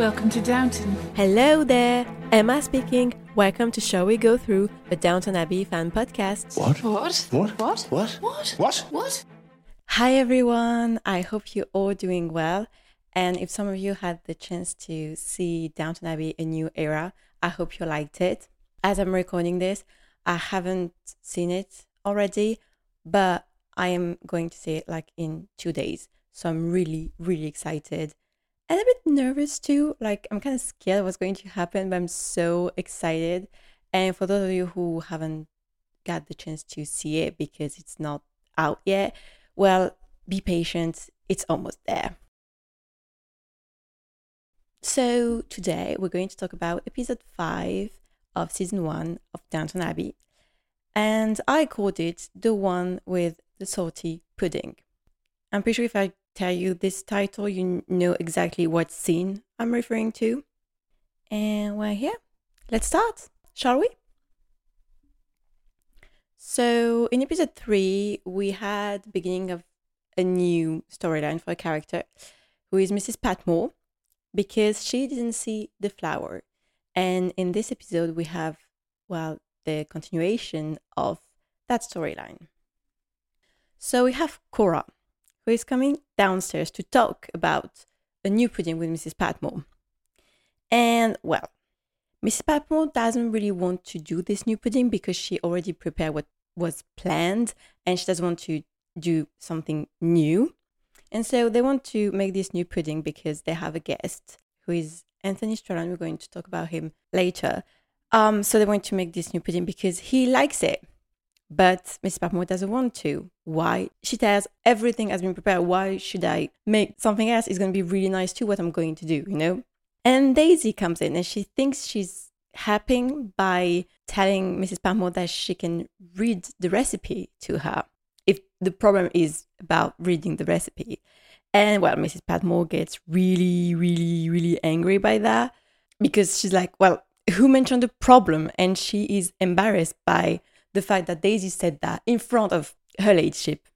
Welcome to Downton. Hello there, Emma speaking. Welcome to Shall We Go Through, the Downton Abbey fan podcast. What? What? What? What? What? What? What? What? Hi everyone, I hope you're all doing well. And if some of you had the chance to see Downton Abbey A New Era, I hope you liked it. As I'm recording this, I haven't seen it already, but I am going to see it like in two days. So I'm really, really excited a bit nervous too. Like I'm kind of scared what's going to happen, but I'm so excited. And for those of you who haven't got the chance to see it because it's not out yet, well, be patient. It's almost there. So today we're going to talk about episode five of season one of Downton Abbey, and I called it the one with the salty pudding. I'm pretty sure if I tell you this title, you know exactly what scene I'm referring to. And we're here. Let's start, shall we? So, in episode three, we had beginning of a new storyline for a character who is Mrs. Patmore because she didn't see the flower. And in this episode, we have, well, the continuation of that storyline. So, we have Cora, who is coming downstairs to talk about a new pudding with Mrs. Patmore. And well, Mrs. Patmore doesn't really want to do this new pudding because she already prepared what was planned and she doesn't want to do something new. And so they want to make this new pudding because they have a guest who is Anthony Strallan. We're going to talk about him later. Um, so they want to make this new pudding because he likes it. But Mrs. Patmore doesn't want to. Why? She tells everything has been prepared. Why should I make something else? It's going to be really nice too, what I'm going to do, you know? And Daisy comes in and she thinks she's helping by telling Mrs. Patmore that she can read the recipe to her if the problem is about reading the recipe. And well, Mrs. Patmore gets really, really, really angry by that because she's like, well, who mentioned the problem? And she is embarrassed by the fact that Daisy said that in front of her ladyship.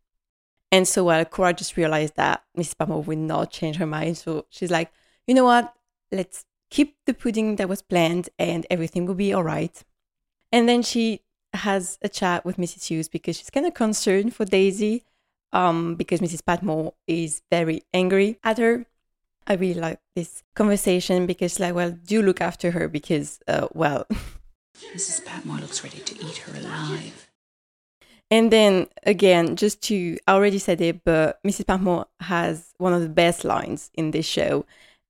And so well, Cora just realized that Mrs. Patmore will not change her mind. So she's like, you know what? Let's keep the pudding that was planned and everything will be all right. And then she has a chat with Mrs. Hughes because she's kind of concerned for Daisy um, because Mrs. Patmore is very angry at her. I really like this conversation because, like, well, do look after her because, uh, well, Mrs. Patmore looks ready to eat her alive. And then again, just to I already said it, but Mrs. Patmore has one of the best lines in this show.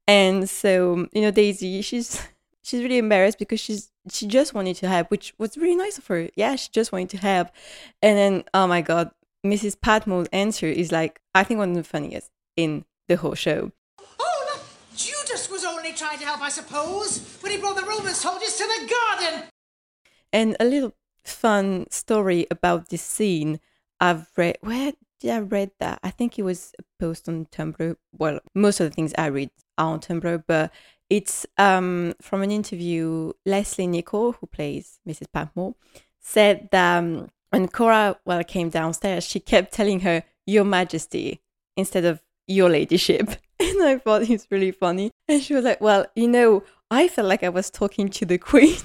And so, you know, Daisy, she's she's really embarrassed because she's she just wanted to help, which was really nice of her. Yeah, she just wanted to help. And then, oh my god, Mrs. Patmore's answer is like I think one of the funniest in the whole show. Oh, look, Judas was only trying to help, I suppose, when he brought the Roman soldiers to the garden. And a little fun story about this scene I've read. Where did I read that? I think it was a post on Tumblr. Well, most of the things I read are on Tumblr, but it's um, from an interview. Lesley Nicol, who plays Mrs. Patmore, said that um, when Cora well came downstairs, she kept telling her "Your Majesty" instead of "Your Ladyship," and I thought it was really funny. And she was like, "Well, you know, I felt like I was talking to the Queen."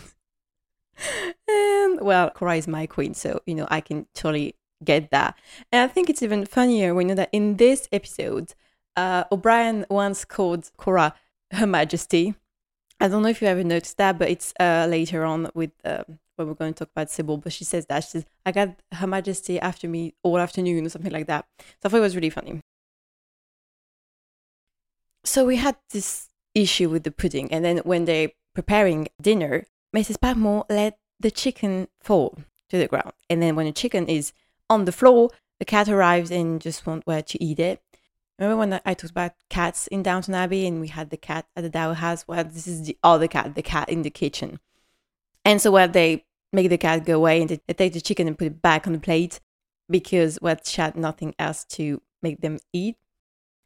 And well, Cora is my queen, so you know I can totally get that. And I think it's even funnier when you know that in this episode, uh, O'Brien once called Cora Her Majesty. I don't know if you ever noticed that, but it's uh, later on with uh, when we're going to talk about Sybil. But she says that she says, "I got Her Majesty after me all afternoon" or something like that. So I thought it was really funny. So we had this issue with the pudding, and then when they're preparing dinner, Mrs. Patmore let the chicken fall to the ground. And then when the chicken is on the floor, the cat arrives and just wants where to eat it. Remember when I talked about cats in Downton Abbey and we had the cat at the Dower House? Well, this is the other cat, the cat in the kitchen. And so, well, they make the cat go away and they take the chicken and put it back on the plate because, well, she had nothing else to make them eat.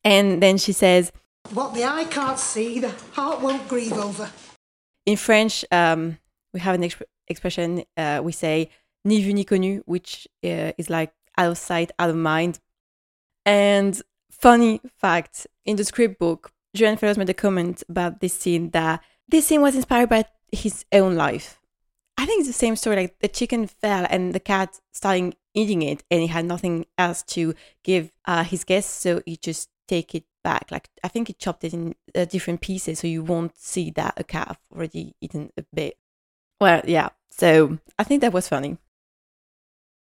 And then she says, What the eye can't see, the heart won't grieve over. In French, um, we have an exp- expression, uh, we say ni vu ni connu, which uh, is like out of sight, out of mind. And funny fact in the script book, Julian Fellowes made a comment about this scene that this scene was inspired by his own life. I think it's the same story. Like the chicken fell and the cat started eating it, and he had nothing else to give uh, his guests, so he just take it back. Like I think he chopped it in uh, different pieces, so you won't see that a cat already eaten a bit. Well, yeah. So I think that was funny.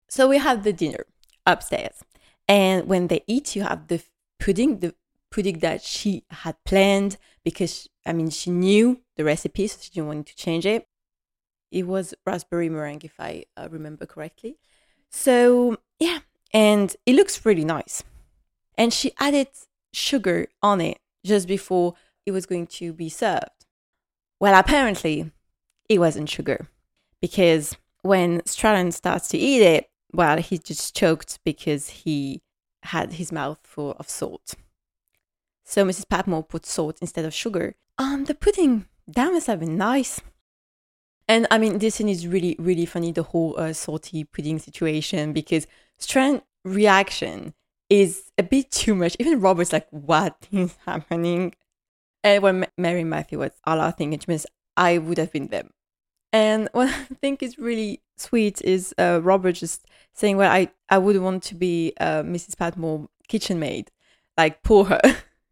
So we have the dinner upstairs, and when they eat, you have the pudding, the pudding that she had planned because I mean she knew the recipe, so she didn't want to change it. It was raspberry meringue, if I uh, remember correctly. So yeah, and it looks really nice. And she added sugar on it just before it was going to be served. Well, apparently, it wasn't sugar because when Strallan starts to eat it, well, he just choked because he had his mouth full of salt. So Mrs. Patmore put salt instead of sugar. Um, the pudding, that must have been nice. And I mean, this scene is really, really funny, the whole uh, salty pudding situation, because Strallan's reaction is a bit too much. Even Robert's like, what is happening? And when Mary Matthew was all our thing, it means I would have been them. And what I think is really sweet is uh, Robert just saying, well, I, I would want to be uh, Mrs. Patmore kitchen maid, like pour her.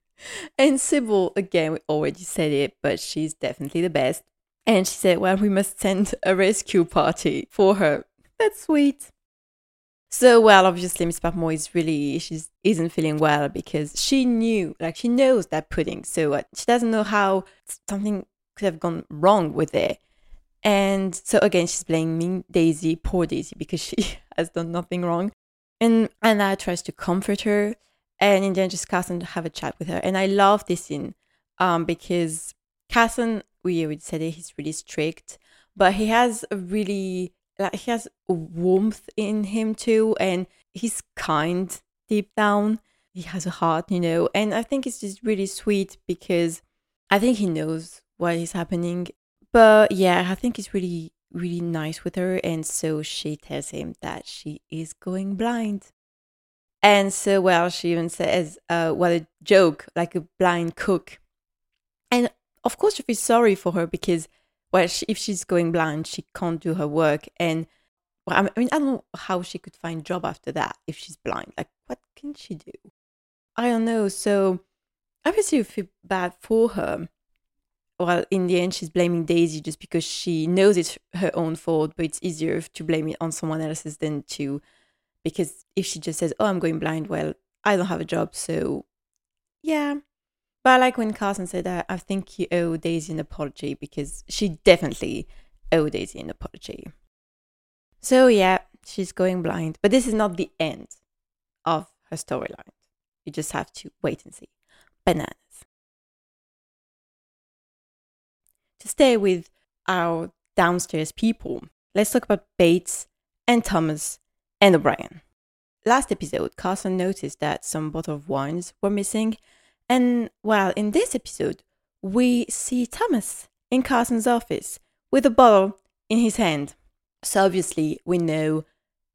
and Sybil, again, we already said it, but she's definitely the best. And she said, Well, we must send a rescue party for her. That's sweet. So, well, obviously, Miss Patmore is really, she isn't feeling well because she knew, like, she knows that pudding. So, uh, she doesn't know how something could have gone wrong with it. And so, again, she's blaming Daisy, poor Daisy, because she has done nothing wrong. And Anna tries to comfort her and in the end just Carson to have a chat with her. And I love this scene um, because Carson, we already said it, he's really strict, but he has a really he has warmth in him too, and he's kind deep down. He has a heart, you know, and I think it's just really sweet because I think he knows what is happening. But yeah, I think he's really, really nice with her, and so she tells him that she is going blind. And so, well, she even says, uh, what a joke, like a blind cook. And of course, she feels sorry for her because, well, she, if she's going blind, she can't do her work. And, well, I mean, I don't know how she could find a job after that if she's blind. Like, what can she do? I don't know. So, obviously, you feel bad for her. Well, in the end, she's blaming Daisy just because she knows it's her own fault, but it's easier to blame it on someone else's than to because if she just says, "Oh, I'm going blind," well, I don't have a job, so yeah. But I like when Carson said that. I think you owe Daisy an apology because she definitely owed Daisy an apology. So yeah, she's going blind, but this is not the end of her storyline. You just have to wait and see. Bananas. To stay with our downstairs people, let's talk about Bates and Thomas and O'Brien. Last episode, Carson noticed that some bottle of wines were missing, and well, in this episode, we see Thomas in Carson's office with a bottle in his hand. So obviously, we know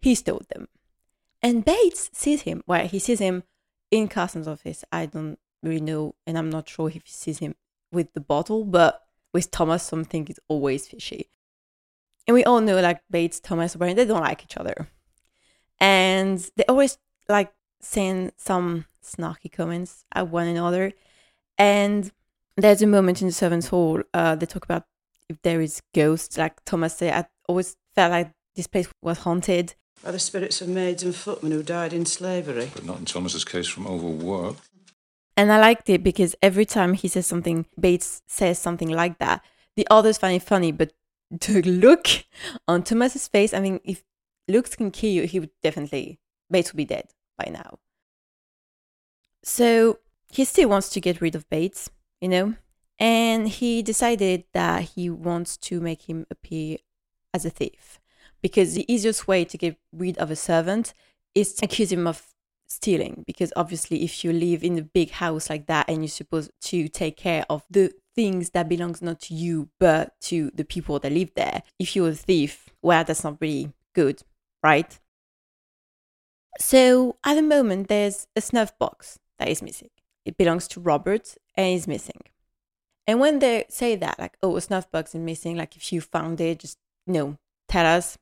he stole them. And Bates sees him. Well, he sees him in Carson's office. I don't really know, and I'm not sure if he sees him with the bottle, but with Thomas, something is always fishy. And we all know, like Bates, Thomas, O'Brien, they don't like each other and they always like saying some snarky comments at one another. And there's a moment in the servants' hall. Uh, they talk about if there is ghosts. Like Thomas said, I always felt like this place was haunted. By the spirits of maids and footmen who died in slavery. But not in Thomas's case from overwork. And I liked it because every time he says something, Bates says something like that. The others find it funny, but the look on Thomas's face, I mean, if looks can kill you, he would definitely, Bates would be dead by now. So he still wants to get rid of Bates, you know, and he decided that he wants to make him appear as a thief because the easiest way to get rid of a servant is to accuse him of stealing because obviously if you live in a big house like that and you're supposed to take care of the things that belongs not to you but to the people that live there if you're a thief well that's not really good right? So at the moment, there's a snuff box that is missing. it belongs to Robert and is missing. And when they say that, like, oh, a snuff box is missing, like if you found it, just know, tell us.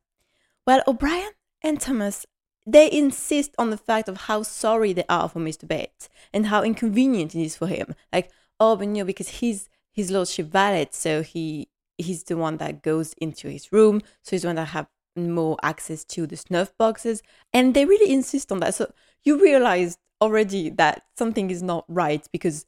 Well, O'Brien and Thomas, they insist on the fact of how sorry they are for Mr. Bates and how inconvenient it is for him. Like, oh, but no, because he's his lordship valet, so he he's the one that goes into his room, so he's the one that have more access to the snuff boxes, and they really insist on that. So you realize already that something is not right because,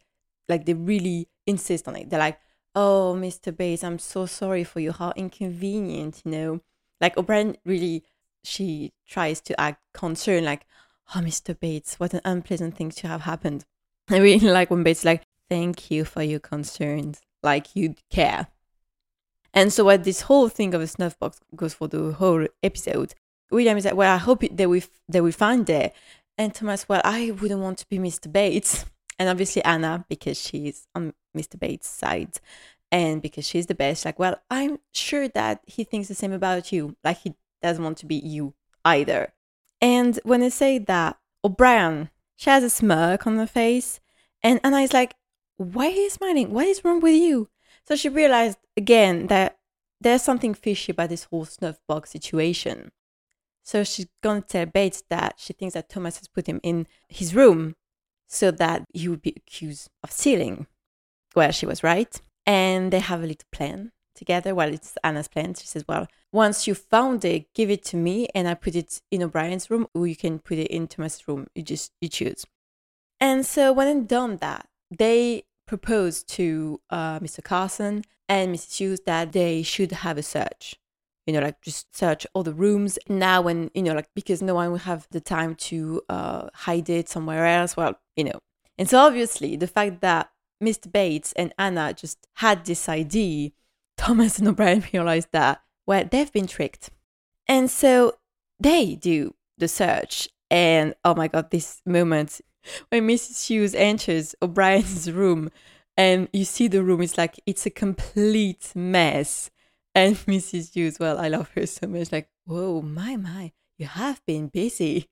like, they really insist on it. They're like, "Oh, Mr. Bates, I'm so sorry for you. How inconvenient, you know." Like O'Brien really, she tries to act concerned, like, "Oh, Mr. Bates, what an unpleasant thing to have happened." I really like when Bates like, "Thank you for your concerns, like you care." And so, what this whole thing of a snuff box goes for the whole episode. William is like, "Well, I hope it, that we that we find it," and Thomas, "Well, I wouldn't want to be Mr. Bates." And obviously Anna, because she's on Mr. Bates' side and because she's the best, like, well, I'm sure that he thinks the same about you. Like, he doesn't want to be you either. And when I say that, O'Brien, she has a smirk on her face, and Anna is like, why are you smiling? What is wrong with you? So she realized again that there's something fishy about this whole snuff box situation. So she's gonna tell Bates that she thinks that Thomas has put him in his room so that he would be accused of stealing. Well, she was right. And they have a little plan together. Well, it's Anna's plan. She says, Well, once you found it, give it to me and I put it in O'Brien's room, or you can put it in Thomas' room. You just you choose. And so when they done that, they proposed to uh, Mr. Carson and Mrs. Hughes that they should have a search you know, like just search all the rooms now when, you know, like because no one will have the time to uh, hide it somewhere else. Well, you know. And so obviously the fact that Mr. Bates and Anna just had this idea, Thomas and O'Brien realized that, well, they've been tricked. And so they do the search. And oh my God, this moment when Mrs. Hughes enters O'Brien's room and you see the room, it's like it's a complete mess. And Mrs. Hughes, well, I love her so much. Like, whoa, my, my, you have been busy.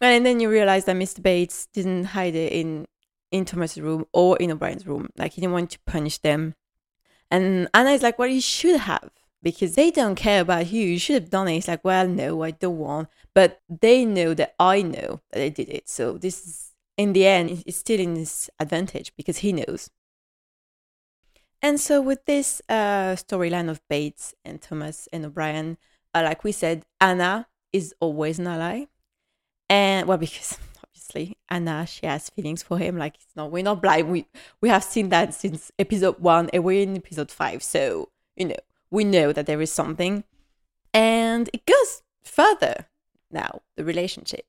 And then you realize that Mr. Bates didn't hide it in in Thomas's room or in O'Brien's room. Like he didn't want to punish them. And Anna is like, well, you should have because they don't care about you. You should have done it. It's like, well, no, I don't want. But they know that I know that I did it. So this is, in the end, it's still in his advantage because he knows. And so with this uh, storyline of Bates and Thomas and O'Brien, uh, like we said, Anna is always an ally. And well, because obviously Anna she has feelings for him. Like it's not we're not blind. We we have seen that since episode one and we're in episode five. So, you know, we know that there is something. And it goes further now, the relationship.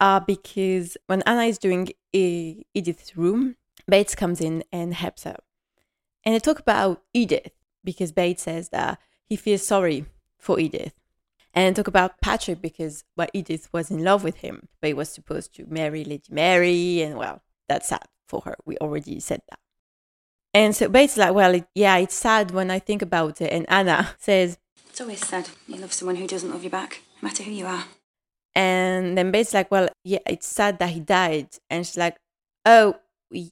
Uh, because when Anna is doing a Edith's room, Bates comes in and helps her. And they talk about Edith because Bates says that he feels sorry for Edith and talk about Patrick because well, Edith was in love with him, but he was supposed to marry Lady Mary, and well, that's sad for her. We already said that. And so Bates is like, well, it, yeah, it's sad when I think about it. And Anna says, It's always sad you love someone who doesn't love you back, no matter who you are. and then Bates is like, well, yeah, it's sad that he died. And she's like, oh,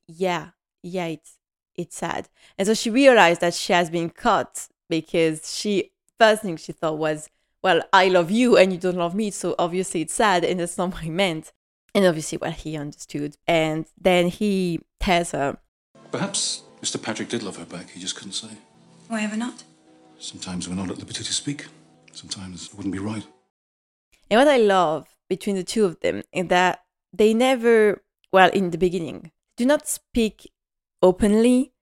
yeah, yeah, it's it's sad. And so she realized that she has been caught because she first thing she thought was well, I love you and you don't love me, so obviously it's sad, and that's not what I meant. And obviously, well, he understood. And then he tells her, Perhaps Mr. Patrick did love her back, he just couldn't say. Why ever not? Sometimes we're not at liberty to speak. Sometimes it wouldn't be right. and what I love between the two of them is that they never, well, in the beginning, do not speak openly.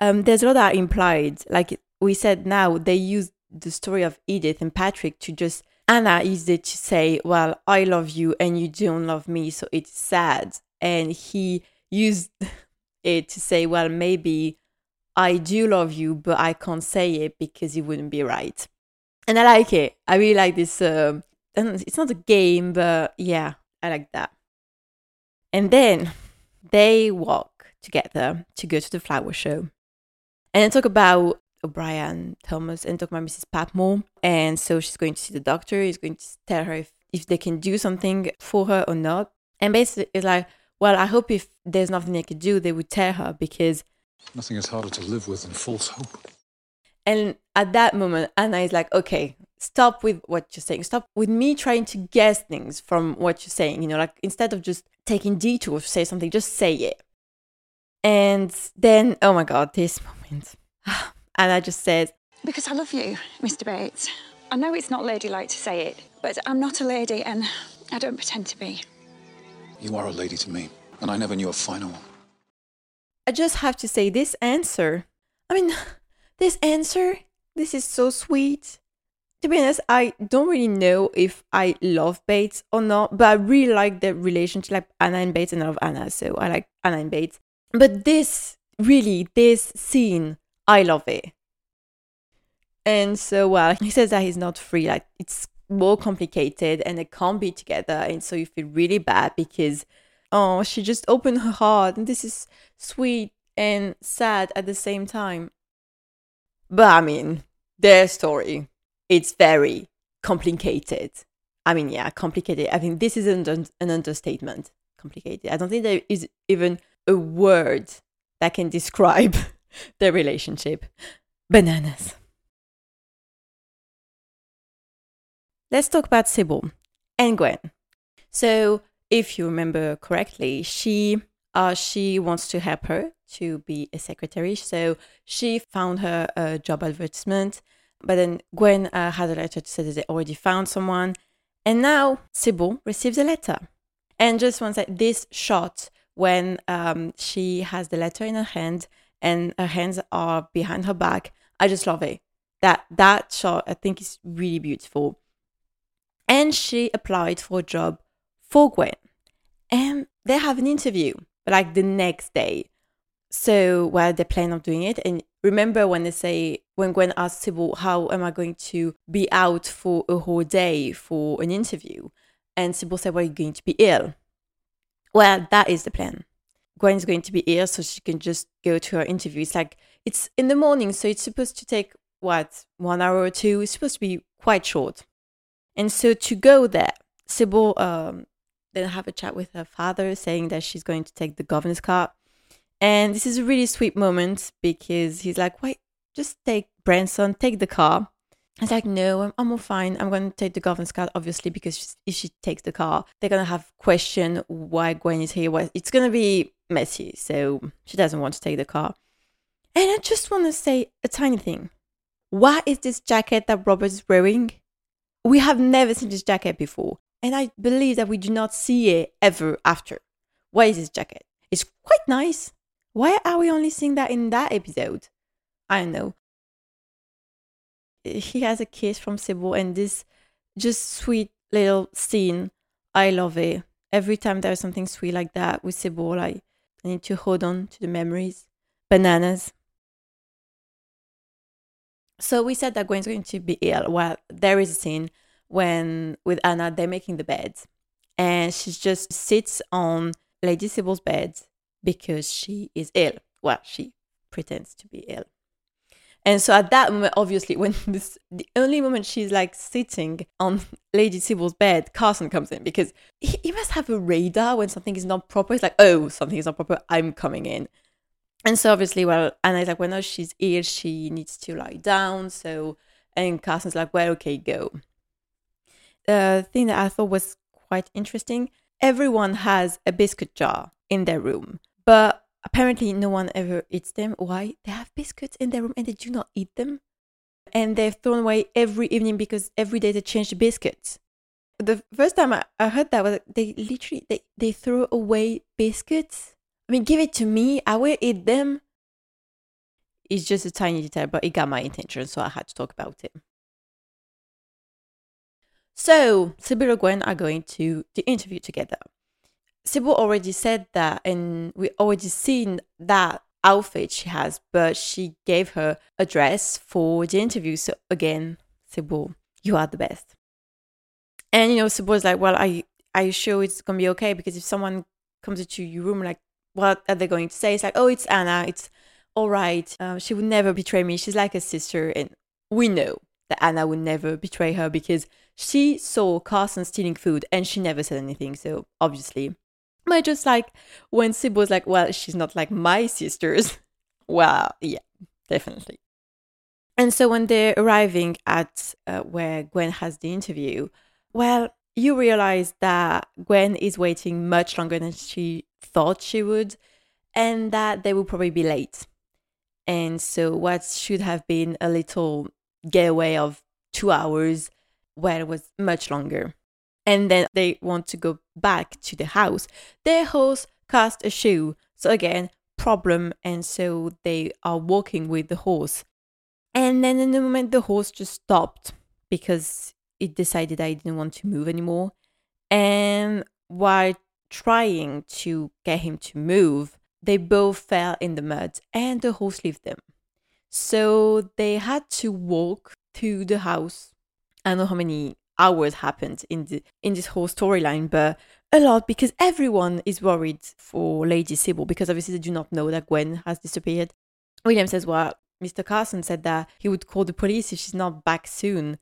Um, there's a lot that are implied. Like we said now, they use the story of Edith and Patrick to just Anna used it to say, Well, I love you and you don't love me, so it's sad. And he used it to say, Well, maybe I do love you, but I can't say it because it wouldn't be right. And I like it. I really like this. Um, and it's not a game, but yeah, I like that. And then they walk together to go to the flower show. And talk about O'Brien Thomas and talk about Mrs. Patmore. And so she's going to see the doctor. He's going to tell her if, if they can do something for her or not. And basically, it's like, well, I hope if there's nothing they could do, they would tell her because. Nothing is harder to live with than false hope. And at that moment, Anna is like, okay, stop with what you're saying. Stop with me trying to guess things from what you're saying. You know, like instead of just taking detours to say something, just say it. And then, oh my God, this moment. Anna just says, Because I love you, Mr. Bates. I know it's not ladylike to say it, but I'm not a lady and I don't pretend to be. You are a lady to me, and I never knew a finer one. I just have to say this answer. I mean, this answer, this is so sweet. To be honest, I don't really know if I love Bates or not, but I really like the relationship, like Anna and Bates, and I love Anna, so I like Anna and Bates. But this, really, this scene, I love it. And so, well, he says that he's not free. Like, it's more complicated and they can't be together. And so you feel really bad because, oh, she just opened her heart. And this is sweet and sad at the same time. But I mean, their story, it's very complicated. I mean, yeah, complicated. I think this is an, an understatement. Complicated. I don't think there is even a word that can describe their relationship. Bananas. Let's talk about Sybil and Gwen. So, if you remember correctly, she uh, she wants to help her to be a secretary. So she found her a job advertisement, but then Gwen uh, had a letter to say that they already found someone, and now Sybil receives a letter. And just one sec, this shot when um, she has the letter in her hand and her hands are behind her back, I just love it. That that shot I think is really beautiful and she applied for a job for Gwen. And they have an interview, like the next day. So, well, they plan on doing it. And remember when they say, when Gwen asked Sybil, how am I going to be out for a whole day for an interview? And Sybil said, well, you're going to be ill. Well, that is the plan. Gwen's going to be ill, so she can just go to her interview. It's like, it's in the morning, so it's supposed to take, what, one hour or two? It's supposed to be quite short. And so to go there, Sybil um, then have a chat with her father, saying that she's going to take the governess cart. And this is a really sweet moment because he's like, "Wait, just take Branson, take the car." He's like, "No, I'm, I'm all fine. I'm going to take the governess cart, obviously, because if she takes the car, they're gonna have question why Gwen is here. Well, it's gonna be messy, so she doesn't want to take the car." And I just want to say a tiny thing. Why is this jacket that Robert is wearing? We have never seen this jacket before, and I believe that we do not see it ever after. What is this jacket? It's quite nice. Why are we only seeing that in that episode? I don't know. He has a kiss from Sybil, and this just sweet little scene. I love it. Every time there's something sweet like that with Sybil, I, I need to hold on to the memories. Bananas. So we said that Gwen's going to be ill. Well, there is a scene when with Anna they're making the bed, and she just sits on Lady Sybil's bed because she is ill. Well, she pretends to be ill. And so at that moment, obviously, when this the only moment she's like sitting on Lady Sybil's bed, Carson comes in because he, he must have a radar when something is not proper. It's like, oh, something is not proper. I'm coming in. And so obviously, well, Anna's like, well, no, she's ill. She needs to lie down. So, and Carson's like, well, okay, go. The thing that I thought was quite interesting everyone has a biscuit jar in their room, but apparently no one ever eats them. Why? They have biscuits in their room and they do not eat them. And they're thrown away every evening because every day they change the biscuits. The first time I, I heard that was they literally they, they throw away biscuits I mean, give it to me. I will eat them. It's just a tiny detail, but it got my attention, so I had to talk about it. So, Sybil and Gwen are going to the interview together. Sybil already said that, and we already seen that outfit she has, but she gave her a dress for the interview. So, again, Sybil, you are the best. And, you know, Sybil's like, well, are you, are you sure it's going to be okay? Because if someone comes into your room like what are they going to say? It's like, oh, it's Anna. It's all right. Uh, she would never betray me. She's like a sister. And we know that Anna would never betray her because she saw Carson stealing food and she never said anything. So obviously. But just like when Sybil was like, well, she's not like my sisters. well, yeah, definitely. And so when they're arriving at uh, where Gwen has the interview, well, you realize that Gwen is waiting much longer than she thought she would, and that they will probably be late. And so, what should have been a little getaway of two hours, well, it was much longer. And then they want to go back to the house. Their horse cast a shoe. So, again, problem. And so they are walking with the horse. And then in the moment, the horse just stopped because it decided I didn't want to move anymore. And while trying to get him to move, they both fell in the mud and the horse left them. So they had to walk to the house. I don't know how many hours happened in the in this whole storyline, but a lot because everyone is worried for Lady Sybil because obviously they do not know that Gwen has disappeared. William says, Well, Mr. Carson said that he would call the police if she's not back soon.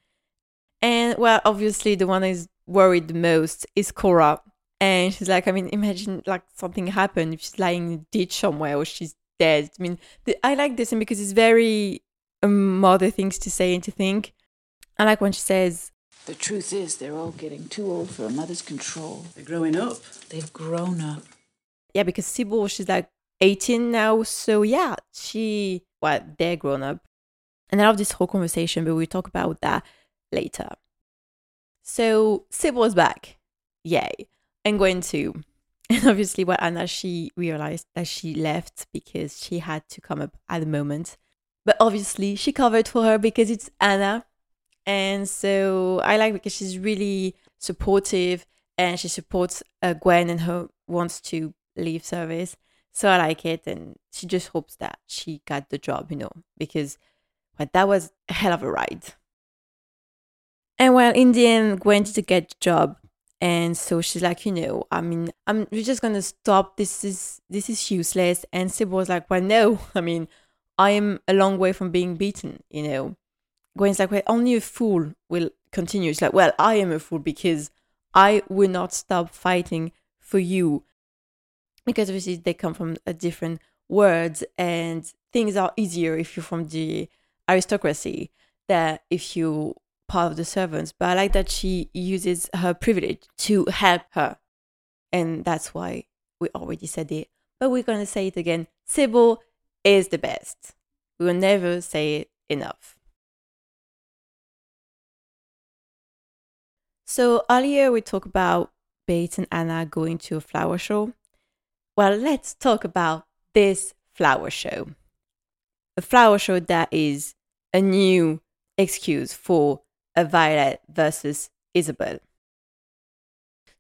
And well, obviously the one is worried the most is Cora. And she's like, I mean, imagine like something happened if she's lying in a ditch somewhere or she's dead. I mean, the, I like this one because it's very um, mother things to say and to think. I like when she says, The truth is, they're all getting too old for a mother's control. They're growing up. They've grown up. yeah, because Sybil, she's like 18 now. So yeah, she, well, they're grown up. And I love this whole conversation, but we'll talk about that later. So Sybil is back. Yay. And Gwen too. And obviously, what Anna, she realized that she left because she had to come up at the moment. But obviously, she covered for her because it's Anna. And so I like because she's really supportive and she supports uh, Gwen and her wants to leave service. So I like it. And she just hopes that she got the job, you know, because but that was a hell of a ride. And well, in the end, Gwen did get the job. And so she's like, you know, I mean, I'm we're just gonna stop. This is this is useless. And Sybil was like, well, no. I mean, I am a long way from being beaten, you know. Gwen's like, well, only a fool will continue. She's like, well, I am a fool because I will not stop fighting for you. Because obviously they come from a different world and things are easier if you're from the aristocracy than if you part of the servants. But I like that she uses her privilege to help her. And that's why we already said it. But we're gonna say it again. Sybil is the best. We will never say it enough. So earlier we talked about Bates and Anna going to a flower show. Well, let's talk about this flower show. A flower show that is a new excuse for Violet versus Isobel.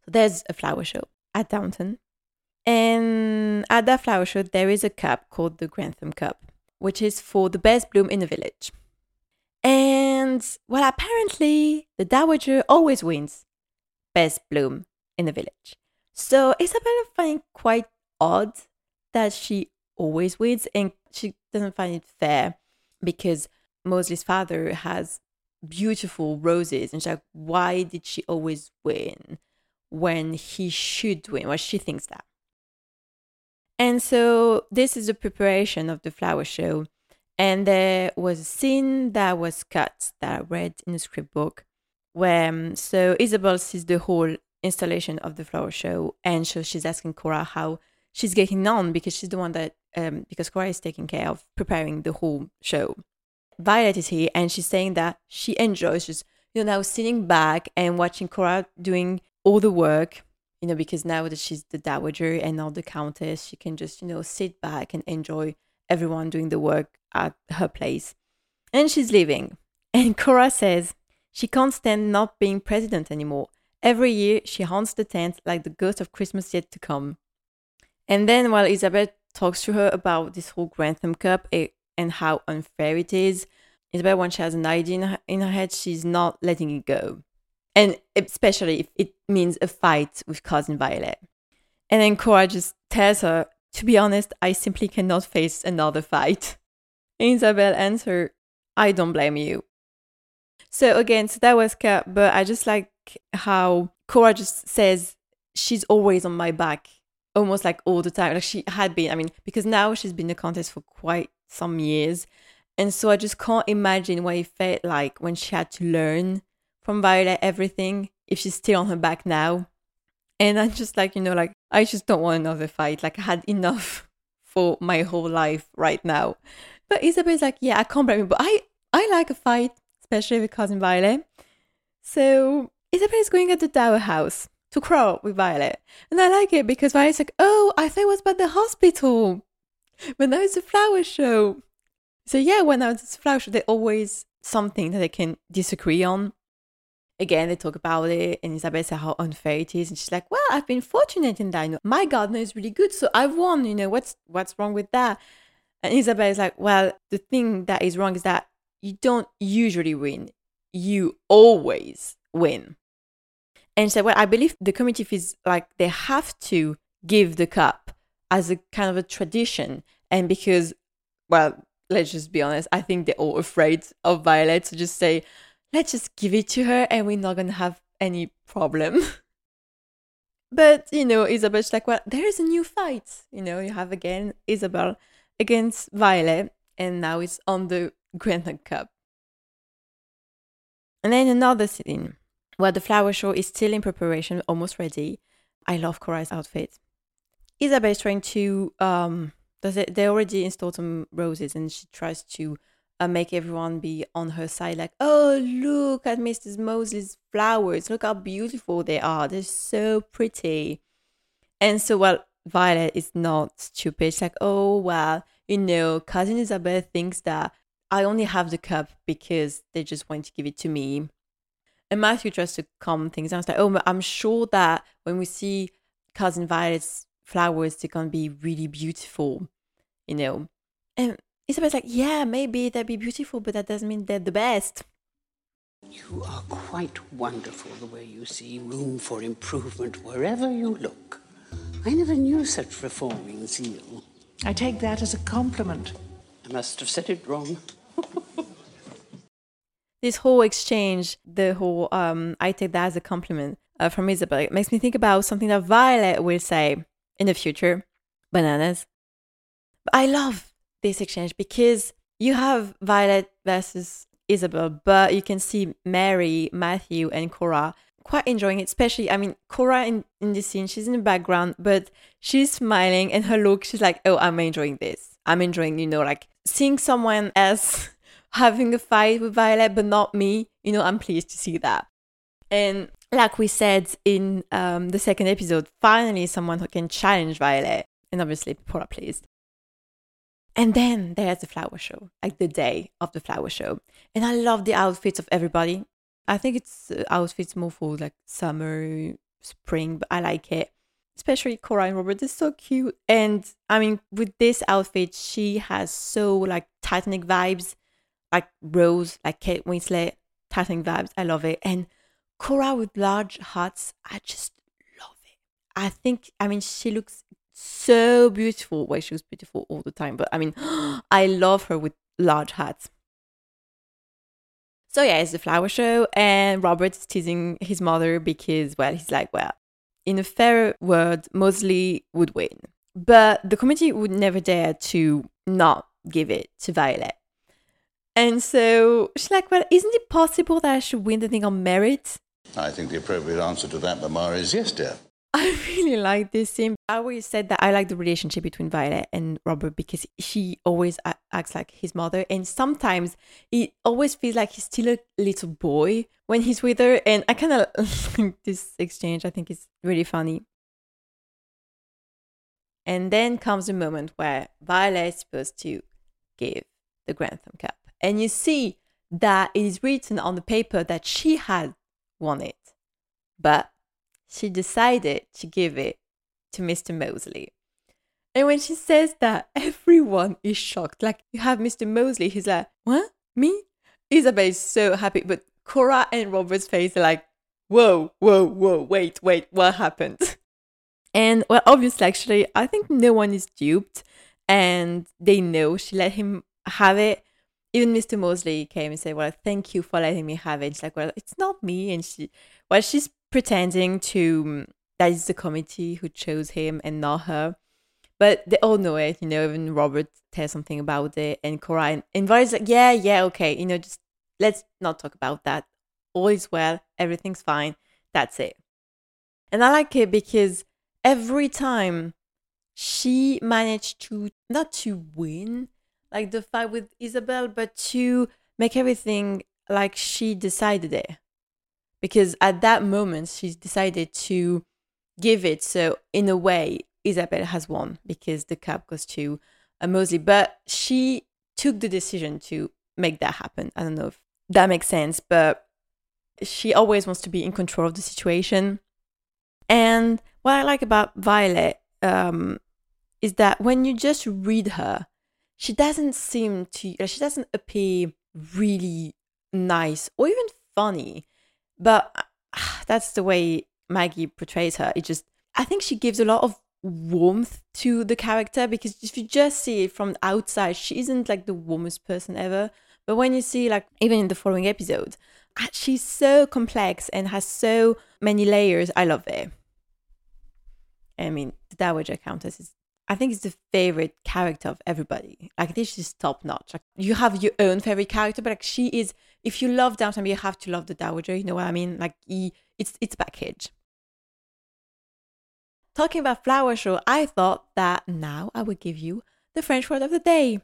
So there's a flower show at Downton. And at that flower show, there is a cup called the Grantham Cup, which is for the best bloom in the village. And well, apparently, the Dowager always wins best bloom in the village. So Isabella finds quite odd that she always wins, and she doesn't find it fair because Molesley's father has beautiful roses, and she's like, why did she always win when he should win? Well, she thinks that. And so this is the preparation of the flower show. And there was a scene that was cut that I read in the script book where um, so Isobel sees the whole installation of the flower show and so she's asking Cora how she's getting on because she's the one that um, because Cora is taking care of preparing the whole show. Violet is here and she's saying that she enjoys just you know now sitting back and watching Cora doing all the work you know because now that she's the dowager and not the countess she can just you know sit back and enjoy everyone doing the work at her place. And she's leaving. And Cora says she can't stand not being president anymore. Every year she haunts the tent like the ghost of Christmas yet to come. And then while Isobel talks to her about this whole Grantham Cup eh, and how unfair it is, Isobel, when she has an idea in her, in her head, she's not letting it go. And especially if it means a fight with cousin Violet. And then Cora just tells her, to be honest, I simply cannot face another fight. Isobel answers, I don't blame you. So again, so that was cut, but I just like how Cora just says she's always on my back almost like all the time. Like she had been, I mean, because now she's been the countess for quite some years. And so I just can't imagine what it felt like when she had to learn from Violet everything if she's still on her back now. And I'm just like, you know, like I just don't want another fight. Like I had enough for my whole life right now. But Isobel's like, yeah, I can't blame you, but I I like a fight, especially with cousin Violet. So Isobel is going at the Dower house to crawl with Violet. And I like it because Violet's like, oh, I thought it was about the hospital. But now it's a flower show. So yeah, when it's a flower show, there's always something that they can disagree on. Again, they talk about it, and Isobel says how unfair it is, and she's like, "Well, I've been fortunate in that. You know, my gardener is really good, so I've won. You know, what's what's wrong with that?" And Isobel is like, "Well, the thing that is wrong is that you don't usually win; you always win." And said, "Well, I believe the committee feels like they have to give the cup as a kind of a tradition, and because, well, let's just be honest, I think they're all afraid of Violet to just say." let's just give it to her and we're not going to have any problem. but, you know, Isobel's like, well, there is a new fight. You know, you have again Isobel against Violet, and now it's on the Grantham Cup. And then another scene where the flower show is still in preparation, almost ready. I love Cora's outfit. Isobel is trying to um does it they already installed some roses and she tries to uh, make everyone be on her side like oh look at mrs molesley's flowers look how beautiful they are they're so pretty and so well violet is not stupid She's like oh well you know cousin isobel thinks that i only have the cup because they just want to give it to me and matthew tries to calm things down it's like oh i'm sure that when we see cousin violet's flowers they're gonna be really beautiful you know and Isobel's like, yeah, maybe they'd be beautiful, but that doesn't mean they're the best. You are quite wonderful the way you see room for improvement wherever you look. I never knew such reforming zeal. I take that as a compliment. I must have said it wrong. this whole exchange, the whole um, I take that as a compliment uh, from Isobel, it makes me think about something that Violet will say in the future bananas. But I love this exchange because you have Violet versus Isobel, but you can see Mary, Matthew, and Cora quite enjoying it. Especially, I mean, Cora in, in this scene, she's in the background, but she's smiling and her look, she's like, oh, I'm enjoying this. I'm enjoying, you know, like seeing someone else having a fight with Violet, but not me. You know, I'm pleased to see that. And like we said in um, the second episode, finally someone who can challenge Violet. And obviously, people are pleased. And then there's the flower show, like the day of the flower show. And I love the outfits of everybody. I think it's uh, outfits more for like summer, spring, but I like it. Especially Cora and Robert, they're so cute. And I mean, with this outfit, she has so like Titanic vibes, like Rose, like Kate Winslet, Titanic vibes. I love it. And Cora with large hats, I just love it. I think, I mean, she looks so beautiful. Well, she was beautiful all the time, but I mean, I love her with large hats. So yeah, it's the flower show, and Robert's teasing his mother because, well, he's like, well, in a fair word, Molesley would win, but the committee would never dare to not give it to Violet. And so she's like, well, isn't it possible that I should win the thing on merit? I think the appropriate answer to that, Mamma, is yes, dear. I really like this scene. I always said that I like the relationship between Violet and Robert because she always acts like his mother, and sometimes it always feels like he's still a little boy when he's with her. And I kind of think this exchange. I think is really funny. And then comes the moment where Violet is supposed to give the Grantham Cup, and you see that it is written on the paper that she had won it, but she decided to give it to Mr. Molesley. And when she says that, everyone is shocked. Like, you have Mr. Molesley, he's like, What? Me? Isobel is so happy, but Cora and Robert's face are like, Whoa, whoa, whoa, wait, wait, what happened? And, well, obviously, actually, I think no one is duped and they know she let him have it. Even Mr. Molesley came and said, Well, thank you for letting me have it. She's like, Well, it's not me. And she, well, she's pretending to mm, that is the committee who chose him and not her. But they all know it, you know, even Robert tells something about it and Cora and, Violet's like, yeah, yeah, okay, you know, just let's not talk about that. All is well, everything's fine, that's it. And I like it because every time she managed to not to win like the fight with Isobel, but to make everything like she decided it. Because at that moment, she decided to give it. So, in a way, Isobel has won because the cup goes to uh, Molesley. But she took the decision to make that happen. I don't know if that makes sense, but she always wants to be in control of the situation. And what I like about Violet um, is that when you just read her, she doesn't seem to, she doesn't appear really nice or even funny. But uh, that's the way Maggie portrays her. It just, I think she gives a lot of warmth to the character because if you just see it from outside, she isn't like the warmest person ever. But when you see, like, even in the following episode, uh, she's so complex and has so many layers. I love it. I mean, the Dowager Countess is, I think, it's the favorite character of everybody. Like, this is top notch. Like, you have your own favorite character, but like, she is. If you love Downton, you have to love the Dowager. You know what I mean? Like, he, it's it's package. Talking about flower show, I thought that now I would give you the French word of the day.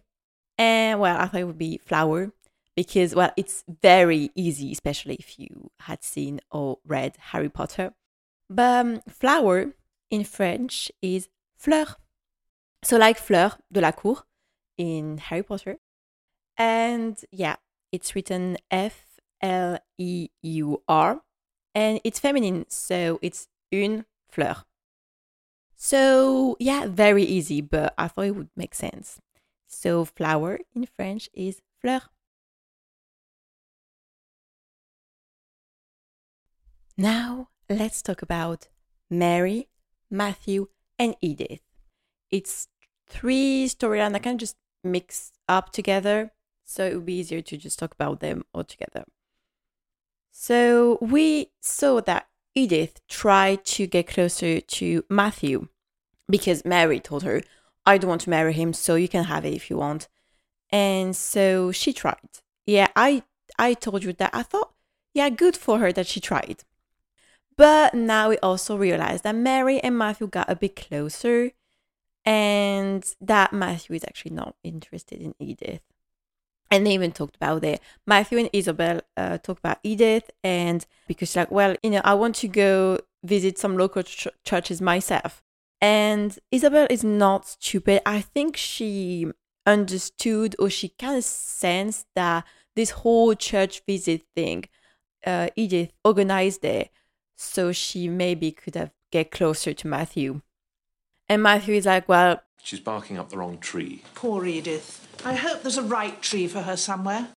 And well, I thought it would be flower because well, it's very easy, especially if you had seen or read Harry Potter. But um, flower in French is fleur. So like fleur de la cour in Harry Potter. And yeah, it's written F L E U R and it's feminine, so it's une fleur. So yeah, very easy, but I thought it would make sense. So flower in French is fleur. Now let's talk about Mary, Matthew, and Edith. It's three storylines that can just mix up together, so it would be easier to just talk about them all together. So we saw that Edith tried to get closer to Matthew because Mary told her, I don't want to marry him, so you can have it if you want. And so she tried. Yeah, I I told you that I thought, yeah, good for her that she tried. But now we also realize that Mary and Matthew got a bit closer and that Matthew is actually not interested in Edith. And they even talked about it. Matthew and Isobel uh, talked about Edith, and because she's like, well, you know, I want to go visit some local ch- churches myself. And Isobel is not stupid. I think she understood or she kind of sensed that this whole church visit thing, uh, Edith organized it so she maybe could have get closer to Matthew. And Matthew is like, well, She's barking up the wrong tree. Poor Edith. I hope there's a right tree for her somewhere.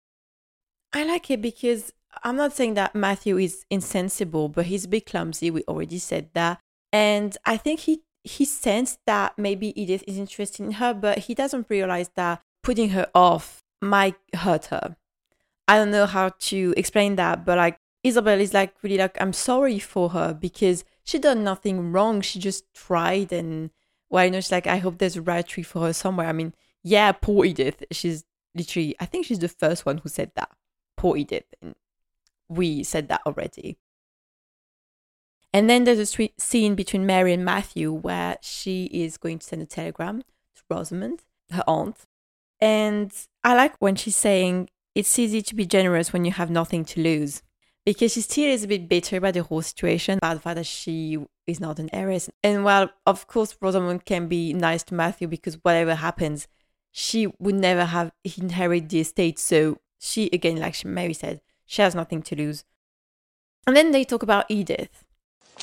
I like it because I'm not saying that Matthew is insensible, but he's a bit clumsy. We already said that. And I think he he sensed that maybe Edith is interested in her, but he doesn't realize that putting her off might hurt her. I don't know how to explain that, but like Isobel is like really like I'm sorry for her because she done nothing wrong. She just tried and well, you know, she's like, I hope there's a right tree for her somewhere. I mean, yeah, poor Edith. She's literally, I think she's the first one who said that. Poor Edith. And we said that already. And then there's a sweet scene between Mary and Matthew where she is going to send a telegram to Rosamund, her aunt. And I like when she's saying, it's easy to be generous when you have nothing to lose. Because she still is a bit bitter about the whole situation, about the fact that she is not an heiress. And while, of course, Rosamund can be nice to Matthew because whatever happens, she would never have inherited the estate. So she, again, like Mary said, she has nothing to lose. And then they talk about Edith.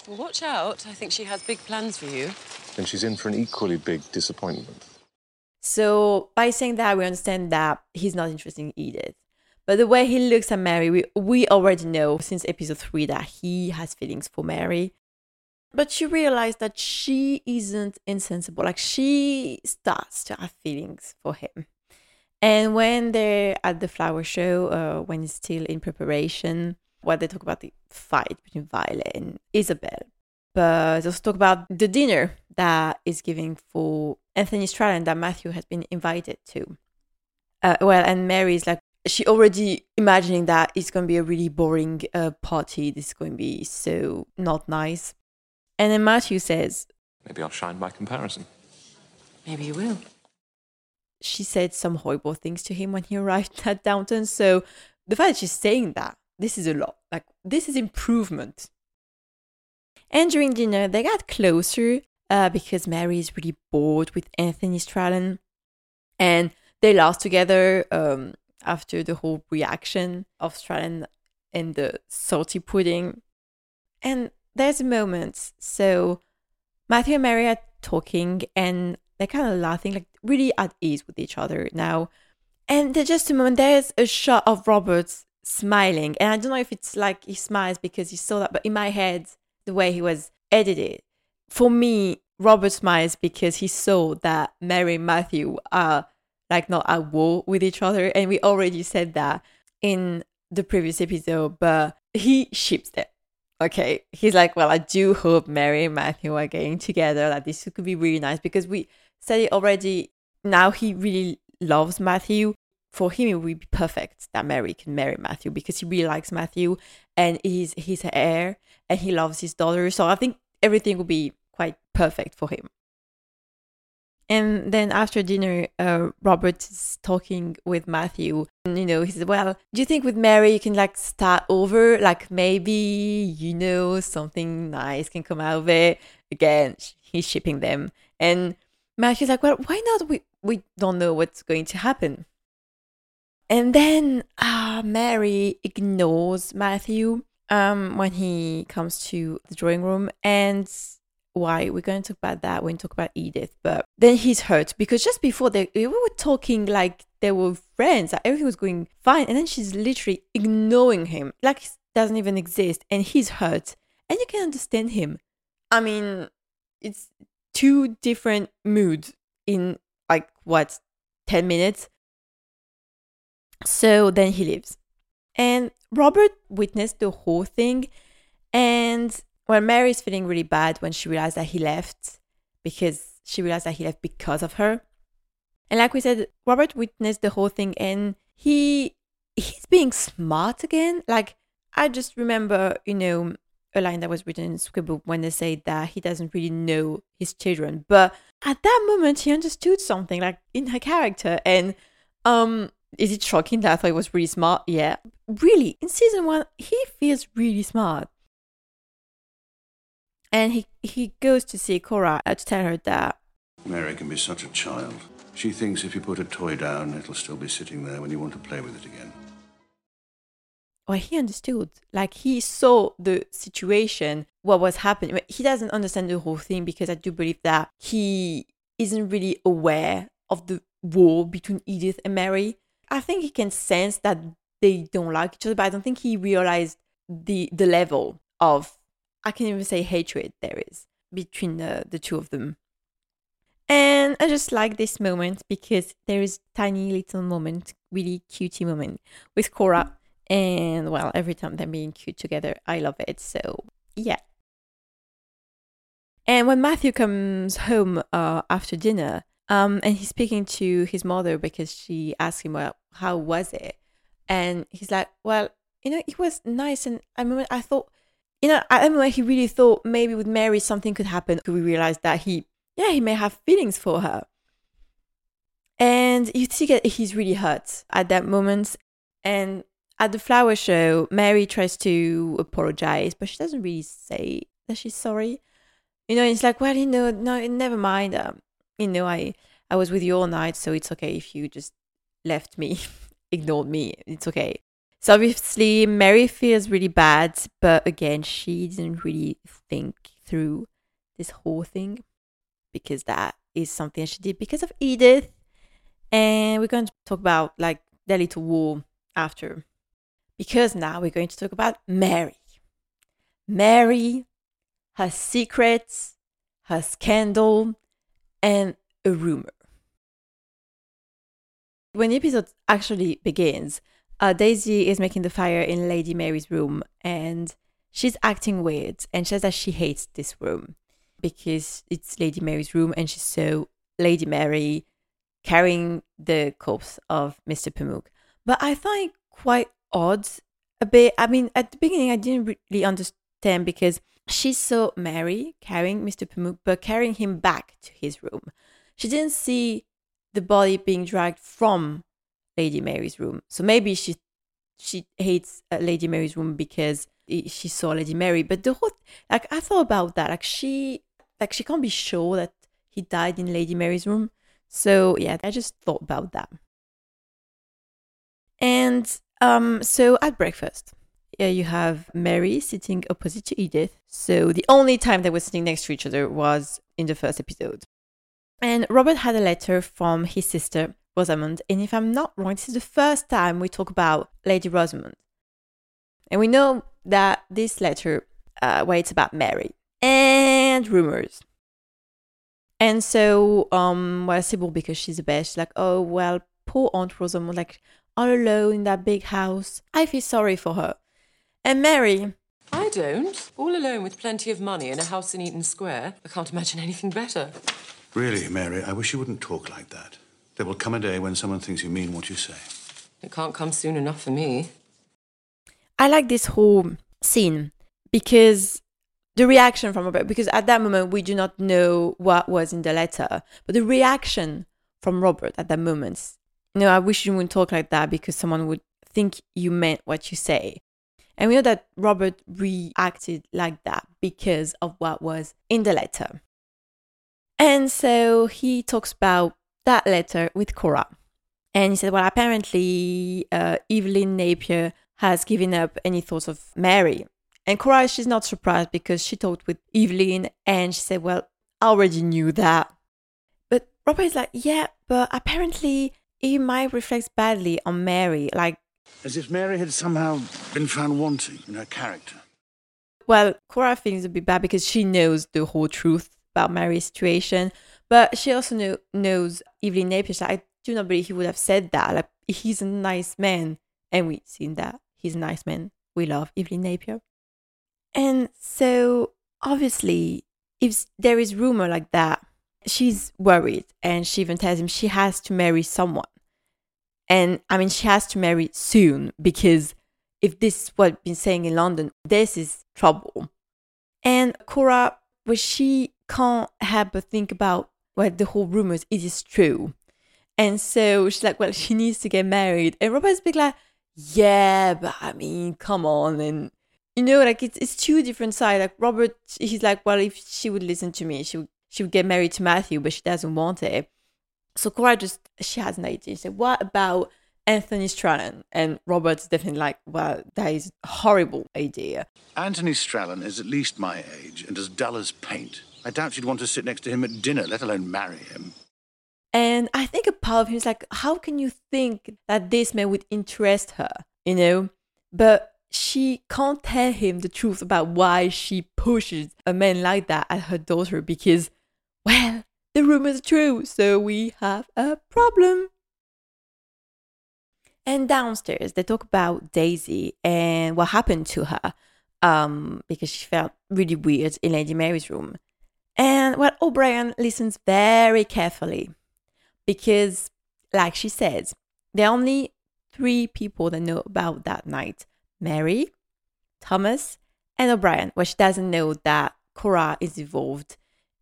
Well, watch out. I think she has big plans for you. And she's in for an equally big disappointment. So by saying that, we understand that he's not interested in Edith. But the way he looks at Mary, we, we already know since episode three that he has feelings for Mary. But she realize that she isn't insensible. Like she starts to have feelings for him. And when they're at the flower show, uh, when it's still in preparation, where they talk about the fight between Violet and Isobel, but also talk about the dinner that is giving for Anthony Strallan that Matthew has been invited to. Uh, well, and Mary is like, she already imagining that it's going to be a really boring uh, party. This is going to be so not nice. And then Matthew says, Maybe I'll shine by comparison. Maybe you will. she said some horrible things to him when he arrived at Downton. So the fact that she's saying that, this is a lot. Like, this is improvement. And during dinner, they got closer uh, because Mary is really bored with Anthony Strallan. And they laugh together um, after the whole reaction of Strallan and the salty pudding. And there's a moment. So Matthew and Mary are talking and they're kind of laughing, like really at ease with each other now. And there's just a moment, there's a shot of Roberts smiling. And I don't know if it's like he smiles because he saw that, but in my head, the way he was edited, for me, Robert smiles because he saw that Mary and Matthew are like not at war with each other. And we already said that in the previous episode, but he ships them. Okay. He's like, well, I do hope Mary and Matthew are getting together. Like this could be really nice because we said it already. Now he really loves Matthew. For him, it would be perfect that Mary can marry Matthew because he really likes Matthew and he's his heir and he loves his daughter. So I think everything will be quite perfect for him. And then after dinner, uh, Robert is talking with Matthew. And, you know, he said, Well, do you think with Mary you can like start over? Like maybe, you know, something nice can come out of it. Again, he's shipping them. And Matthew's like, Well, why not? We, we don't know what's going to happen. And then uh, Mary ignores Matthew um, when he comes to the drawing room. And why we're going to talk about that when we talk about Edith. But then he's hurt because just before they, we were talking like they were friends, like everything was going fine, and then she's literally ignoring him like he doesn't even exist, and he's hurt, and you can understand him. I mean, it's two different moods in like what ten minutes. So then he leaves, and Robert witnessed the whole thing, and well, Mary's feeling really bad when she realized that he left because she realized that he left because of her. And like we said, Robert witnessed the whole thing and he he's being smart again. Like I just remember, you know, a line that was written in Scribble when they say that he doesn't really know his children. But at that moment he understood something like in her character and um is it shocking that I thought he was really smart? Yeah. Really, in season one, he feels really smart and he he goes to see Cora uh, to tell her that Mary can be such a child. She thinks if you put a toy down, it'll still be sitting there when you want to play with it again. well he understood like he saw the situation what was happening he doesn't understand the whole thing because I do believe that he isn't really aware of the war between Edith and Mary I think he can sense that they don't like each other but I don't think he realized the the level of I can even say hatred there is between the, the two of them. And I just like this moment because there is tiny little moment, really cutie moment with Cora. And well, every time they're being cute together, I love it. So yeah. And when Matthew comes home uh, after dinner, um, and he's speaking to his mother because she asked him, "Well, how was it?" And he's like, "Well, you know, it was nice." And I remember I thought you know, I remember he really thought maybe with Mary something could happen. We realized that he, yeah, he may have feelings for her. And you see that he's really hurt at that moment. And at the flower show, Mary tries to apologize, but she doesn't really say that she's sorry. You know, it's like, well, you know, no, never mind. Um, you know, I, I was with you all night, so it's okay if you just left me, ignored me. It's okay. So obviously, Mary feels really bad, but again, she didn't really think through this whole thing because that is something she did because of Edith. And we're going to talk about like their little war after. Because now we're going to talk about Mary. Mary, her secrets, her scandal, and a rumor. When the episode actually begins, uh, Daisy is making the fire in Lady Mary's room and she's acting weird and says that she hates this room because it's Lady Mary's room and she saw Lady Mary carrying the corpse of Mr. Pamuk. But I find it quite odd a bit. I mean, at the beginning, I didn't really understand because she saw Mary carrying Mr. Pamuk, but carrying him back to his room. She didn't see the body being dragged from Lady Mary's room. So maybe she she hates uh, Lady Mary's room because she saw Lady Mary. But the whole like I thought about that. Like she like she can't be sure that he died in Lady Mary's room. So yeah, I just thought about that. And um, so at breakfast, yeah, you have Mary sitting opposite to Edith. So the only time they were sitting next to each other was in the first episode. And Robert had a letter from his sister Rosamund. And if I'm not wrong, this is the first time we talk about Lady Rosamund. And we know that this letter, uh, well, it's about Mary and rumors. And so, um, well, Sybil, because she's the best, she's like, oh, well, poor Aunt Rosamund, like, all alone in that big house. I feel sorry for her. And Mary. I don't. All alone with plenty of money in a house in Eaton Square. I can't imagine anything better. Really, Mary, I wish you wouldn't talk like that. There will come a day when someone thinks you mean what you say. It can't come soon enough for me. I like this whole scene because the reaction from Robert, because at that moment we do not know what was in the letter, but the reaction from Robert at that moment, you know, I wish you wouldn't talk like that because someone would think you meant what you say. And we know that Robert reacted like that because of what was in the letter. And so he talks about that letter with Cora. And he said, well, apparently uh, Evelyn Napier has given up any thoughts of Mary. And Cora, she's not surprised because she talked with Evelyn and she said, well, I already knew that. But Robert is like, yeah, but apparently it might reflect badly on Mary. Like, as if Mary had somehow been found wanting in her character. Well, Cora thinks a bit bad because she knows the whole truth about Mary's situation, but she also know, knows Evelyn Napier. I do not believe he would have said that. Like he's a nice man, and we've seen that he's a nice man. We love Evelyn Napier, and so obviously, if there is rumor like that, she's worried, and she even tells him she has to marry someone. And I mean, she has to marry soon because if this is what been saying in London, this is trouble. And Cora, well, she can't help but think about well, the whole rumors, it is true. And so she's like, well, she needs to get married. And Robert's big like, yeah, but I mean, come on. And, you know, like it's, it's two different sides. Like Robert, he's like, well, if she would listen to me, she would, she would get married to Matthew, but she doesn't want it. So Cora just, she has an idea. She said, what about Anthony Strallan? And Robert's definitely like, well, that is a horrible idea. Anthony Strallan is at least my age and as dull as paint. I doubt she'd want to sit next to him at dinner, let alone marry him. And I think a part of him is like, how can you think that this man would interest her? You know? But she can't tell him the truth about why she pushes a man like that at her daughter because, well, the rumors true, so we have a problem. And downstairs, they talk about Daisy and what happened to her um, because she felt really weird in Lady Mary's room. And well, O'Brien listens very carefully because, like she says, there are only three people that know about that night Mary, Thomas, and O'Brien. Well, she doesn't know that Cora is involved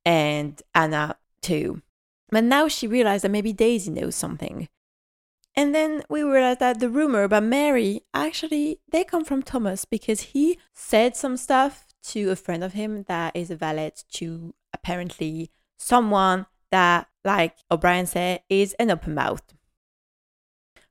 and Anna too. But now she realized that maybe Daisy knows something. And then we realized that the rumor about Mary actually they come from Thomas because he said some stuff to a friend of him that is a valet to apparently someone that, like O'Brien said, is an open mouth.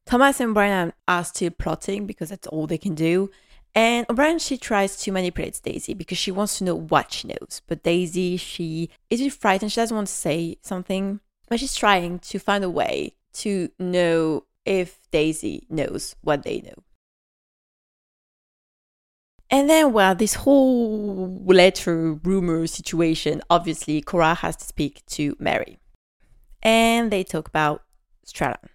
Thomas and O'Brien are still plotting because that's all they can do. And O'Brien, she tries to manipulate Daisy because she wants to know what she knows. But Daisy, she is frightened. She doesn't want to say something, but she's trying to find a way to know if Daisy knows what they know. And then, well, this whole letter rumor situation, obviously, Cora has to speak to Mary. And they talk about Strallan.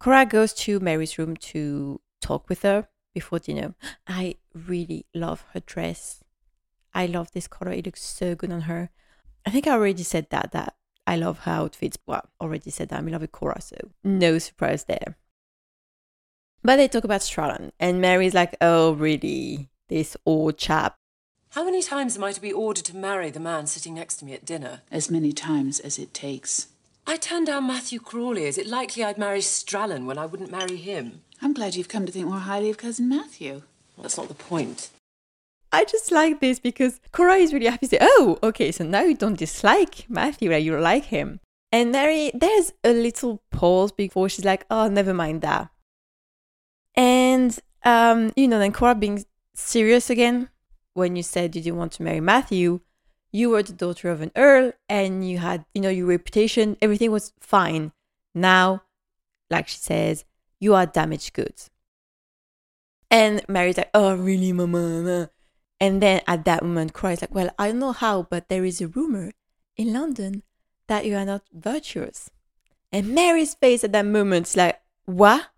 Cora goes to Mary's room to talk with her before dinner. I really love her dress. I love this color. It looks so good on her. I think I already said that that I love her outfits. Well, already said that I'm in love with Cora, so no surprise there. But they talk about Strallan, and Mary's like, "Oh, really? This old chap." How many times am I to be ordered to marry the man sitting next to me at dinner? As many times as it takes. I turned down Matthew Crawley. Is it likely I'd marry Strallan when I wouldn't marry him? I'm glad you've come to think more highly of cousin Matthew. Well, that's not the point. I just like this because Cora is really happy to say, oh, okay, so now you don't dislike Matthew, like you like him. And Mary, there's a little pause before she's like, oh, never mind that. And, um, you know, then Cora being serious again, when you said you didn't want to marry Matthew, you were the daughter of an earl and you had, you know, your reputation, everything was fine. Now, like she says, you are damaged goods. And Mary's like, oh, really, mama? And then at that moment, cries like, well, I don't know how, but there is a rumor in London that you are not virtuous. And Mary's face at that moment is like, what?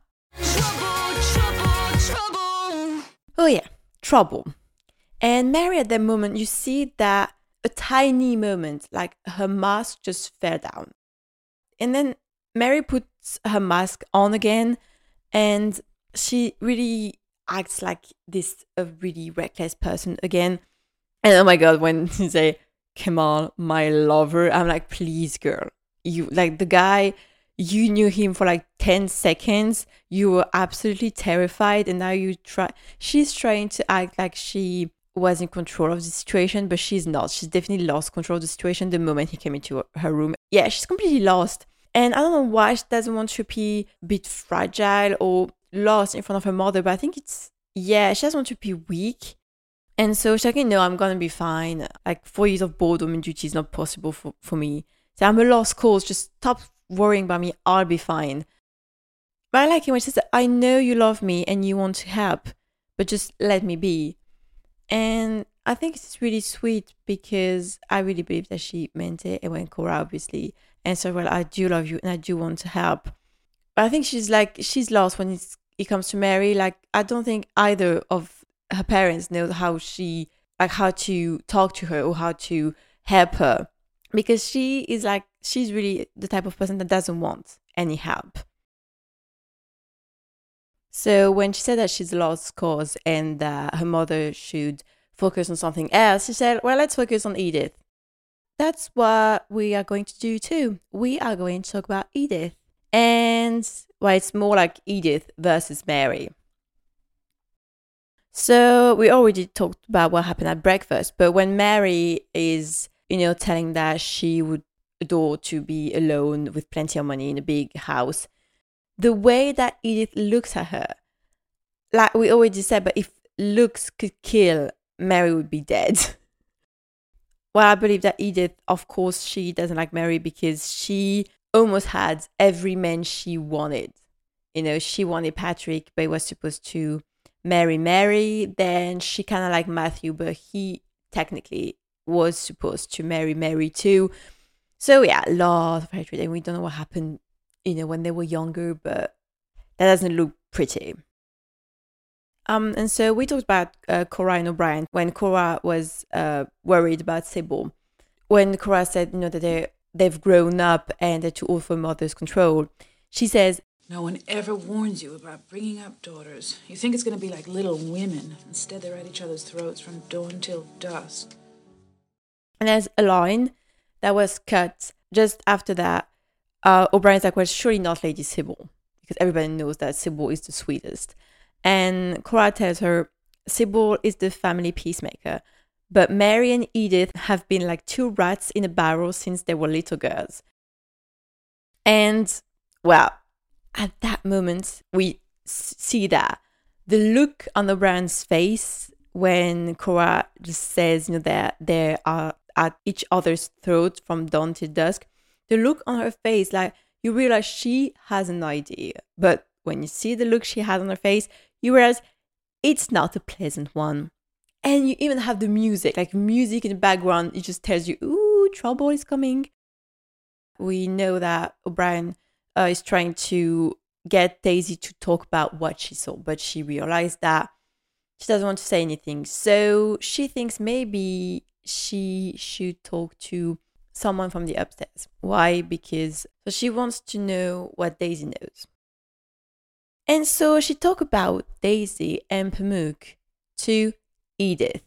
Oh, yeah, trouble. And Mary at that moment, you see that a tiny moment, like her mask just fell down. And then Mary puts her mask on again and she really acts like this a really reckless person again. And oh my god, when you say Kemal, my lover, I'm like, please, girl, you like the guy. You knew him for like ten seconds. You were absolutely terrified, and now you try. She's trying to act like she was in control of the situation, but she's not. She's definitely lost control of the situation the moment he came into her room. Yeah, she's completely lost. And I don't know why she doesn't want to be a bit fragile or lost in front of her mother, but I think it's, yeah, she doesn't want to be weak. And so she's like, no, I'm to be fine. Like, four years of boredom and duty is not possible for, for me. So I'm a lost cause. Just stop worrying about me. I'll be fine. But I like it when she says, I know you love me and you want to help, but just let me be. And I think it's really sweet because I really believe that she meant it. And when Cora obviously answered, Well, I do love you and I do want to help. But I think she's like, she's lost when it comes to Mary. Like, I don't think either of her parents know how she, like, how to talk to her or how to help her because she is like, she's really the type of person that doesn't want any help. So when she said that she's a lost cause and that her mother should focus on something else, she said, well, let's focus on Edith. That's what we are going to do too. We are going to talk about Edith. And well, it's more like Edith versus Mary. So we already talked about what happened at breakfast, but when Mary is, you know, telling that she would adore to be alone with plenty of money in a big house, the way that Edith looks at her, like we already said, but if looks could kill, Mary would be dead. well, I believe that Edith, of course, she doesn't like Mary because she almost had every man she wanted. You know, she wanted Patrick, but was supposed to marry Mary. Then she kind of liked Matthew, but he technically was supposed to marry Mary too. So yeah, a lot of hatred, and we don't know what happened you know, when they were younger, but that doesn't look pretty. Um, and so we talked about uh, Cora and O'Brien when Cora was uh, worried about Sybil. When Cora said, you know, that they they've grown up and they're too old for mother's control, she says, "No one ever warns you about bringing up daughters. You think it's going to be like Little Women. Instead, they're at each other's throats from dawn till dusk." And there's a line that was cut just after that uh, O'Brien's like, well, surely not Lady Sybil, because everybody knows that Sybil is the sweetest. And Cora tells her, Sybil is the family peacemaker, but Mary and Edith have been like two rats in a barrel since they were little girls. And, well, at that moment, we see that. The look on O'Brien's face when Cora just says, you know, that they are at each other's throats from dawn till dusk, the look on her face, like you realize she has an idea. But when you see the look she has on her face, you realize it's not a pleasant one. And you even have the music, like music in the background, it just tells you, ooh, trouble is coming. We know that O'Brien uh, is trying to get Daisy to talk about what she saw, but she realized that she doesn't want to say anything. So she thinks maybe she should talk to someone from the upstairs. Why? Because so she wants to know what Daisy knows. And so she talked about Daisy and Pamuk to Edith.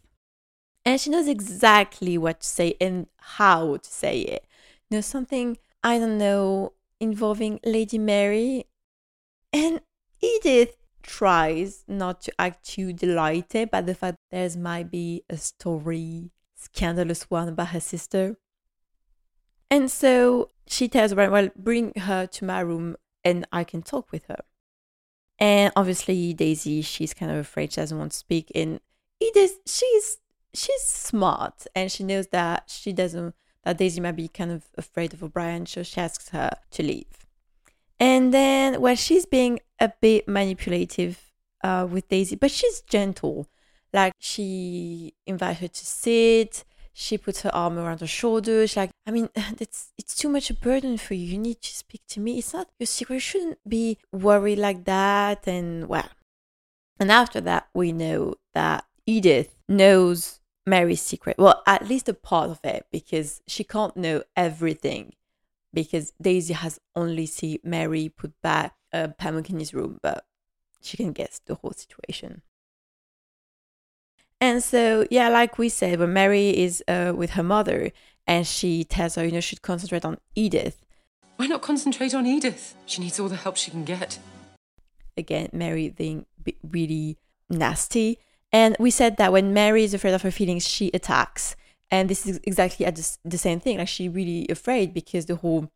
And she knows exactly what to say and how to say it. You know, something, I don't know, involving Lady Mary. And Edith tries not to act too delighted by the fact there might be a story, scandalous one about her sister. And so she tells Brian, well, bring her to my room and I can talk with her. And obviously Daisy, she's kind of afraid she doesn't want to speak. And Edith, she's she's smart and she knows that she doesn't that Daisy might be kind of afraid of O'Brien, so she asks her to leave. And then, well, she's being a bit manipulative uh, with Daisy, but she's gentle. Like she invites her to sit. She puts her arm around her shoulders. Like, I mean, it's it's too much a burden for you. You need to speak to me. It's not your secret. You shouldn't be worried like that. And well, and after that, we know that Edith knows Mary's secret. Well, at least a part of it, because she can't know everything because Daisy has only seen Mary put back a Pamuk in his room, but she can guess the whole situation. And so, yeah, like we said, when Mary is uh, with her mother and she tells her, you know, she should concentrate on Edith. Why not concentrate on Edith? She needs all the help she can get. Again, Mary being really nasty. And we said that when Mary is afraid of her feelings, she attacks and this is exactly the same thing like she's really afraid because the whole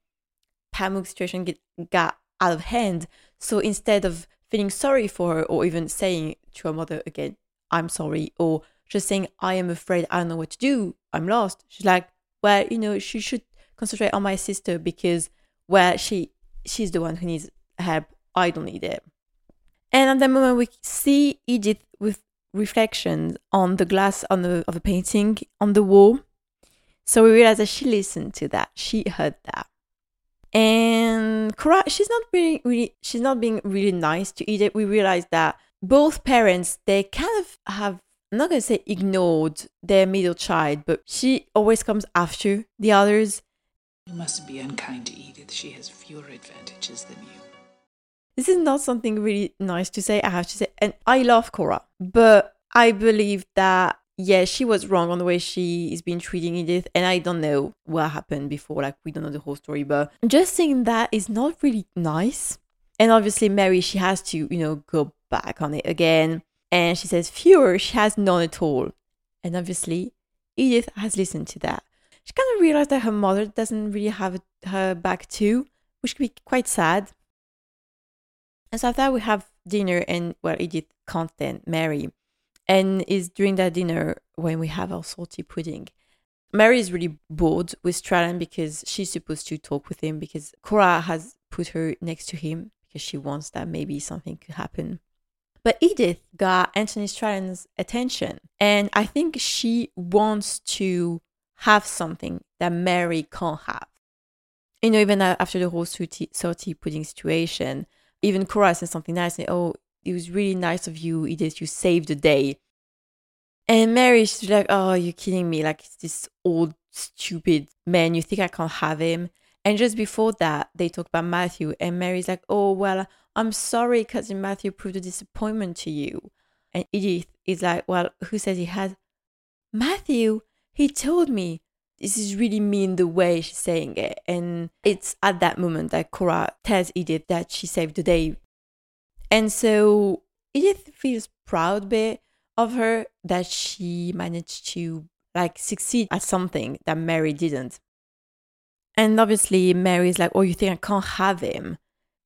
pamuk situation get, got out of hand so instead of feeling sorry for her or even saying to her mother again i'm sorry or just saying i am afraid i don't know what to do i'm lost she's like well you know she should concentrate on my sister because well she she's the one who needs help i don't need it and at that moment we see edith with reflections on the glass on the of a painting on the wall. So we realize that she listened to that. She heard that. And Cora, she's not being really she's not being really nice to Edith. We realize that both parents they kind of have I'm not gonna say ignored their middle child, but she always comes after the others. You mustn't be unkind to Edith. She has fewer advantages than you. This is not something really nice to say, I have to say. And I love Cora, but I believe that, yeah, she was wrong on the way she is being treating Edith. And I don't know what happened before, like, we don't know the whole story, but just saying that is not really nice. And obviously, Mary, she has to, you know, go back on it again. And she says, fewer, she has none at all. And obviously, Edith has listened to that. She kind of realized that her mother doesn't really have her back too, which could be quite sad. And so after we have dinner and well, Edith can't then Mary. And it's during that dinner when we have our salty pudding. Mary is really bored with Strallan because she's supposed to talk with him because Cora has put her next to him because she wants that maybe something could happen. But Edith got Anthony Strallan's attention, and I think she wants to have something that Mary can't have. You know, even after the whole salty pudding situation, even Cora said something nice. And, oh, it was really nice of you, Edith. You saved the day. And Mary, she's like, oh, you're kidding me. Like, it's this old, stupid man. You think I can't have him? And just before that, they talk about Matthew. And Mary's like, oh, well, I'm sorry, cousin Matthew proved a disappointment to you. And Edith is like, well, who says he has? Matthew, he told me this is really mean the way she's saying it. And it's at that moment that Cora tells Edith that she saved the day. And so Edith feels proud bit of her that she managed to like succeed at something that Mary didn't. And obviously Mary's like, Oh, you think I can't have him?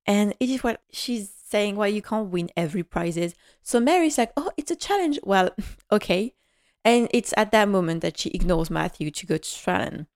And it is what she's saying, Well, you can't win every prizes. So Mary's like, Oh, it's a challenge. Well, okay. And it's at that moment that she ignores Matthew to go to Strallan.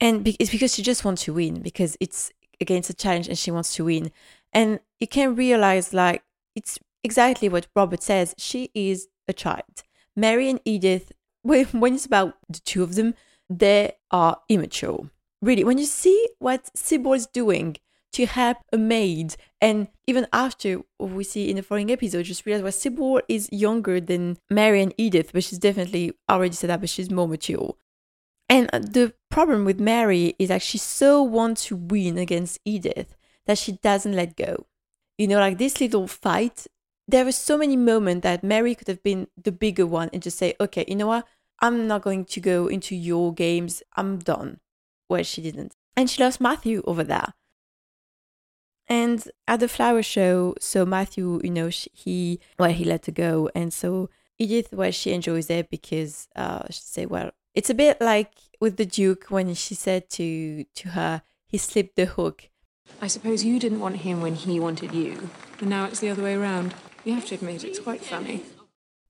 And it's because she just wants to win, because it's against a challenge and she wants to win. And you can realize, like, it's exactly what Robert says. She is a child. Mary and Edith, when it's about the two of them, they are immature. Really, when you see what Sybil is doing to help a maid And even after we see in the following episode, just realize well, Sybil is younger than Mary and Edith, but she's definitely already set up, but she's more mature. And uh, the problem with Mary is that she so wants to win against Edith that she doesn't let go. You know, like this little fight, there were so many moments that Mary could have been the bigger one and just say, okay, you know what? I'm not going to go into your games. I'm done. Well, she didn't. And she loves Matthew over there. And at the flower show, so Matthew, you know, she, he, well, he let her go. And so Edith, well, she enjoys it because uh, she say, well, it's a bit like with the Duke when she said to to her, he slipped the hook. I suppose you didn't want him when he wanted you, and now it's the other way around. You have to admit, it's quite funny.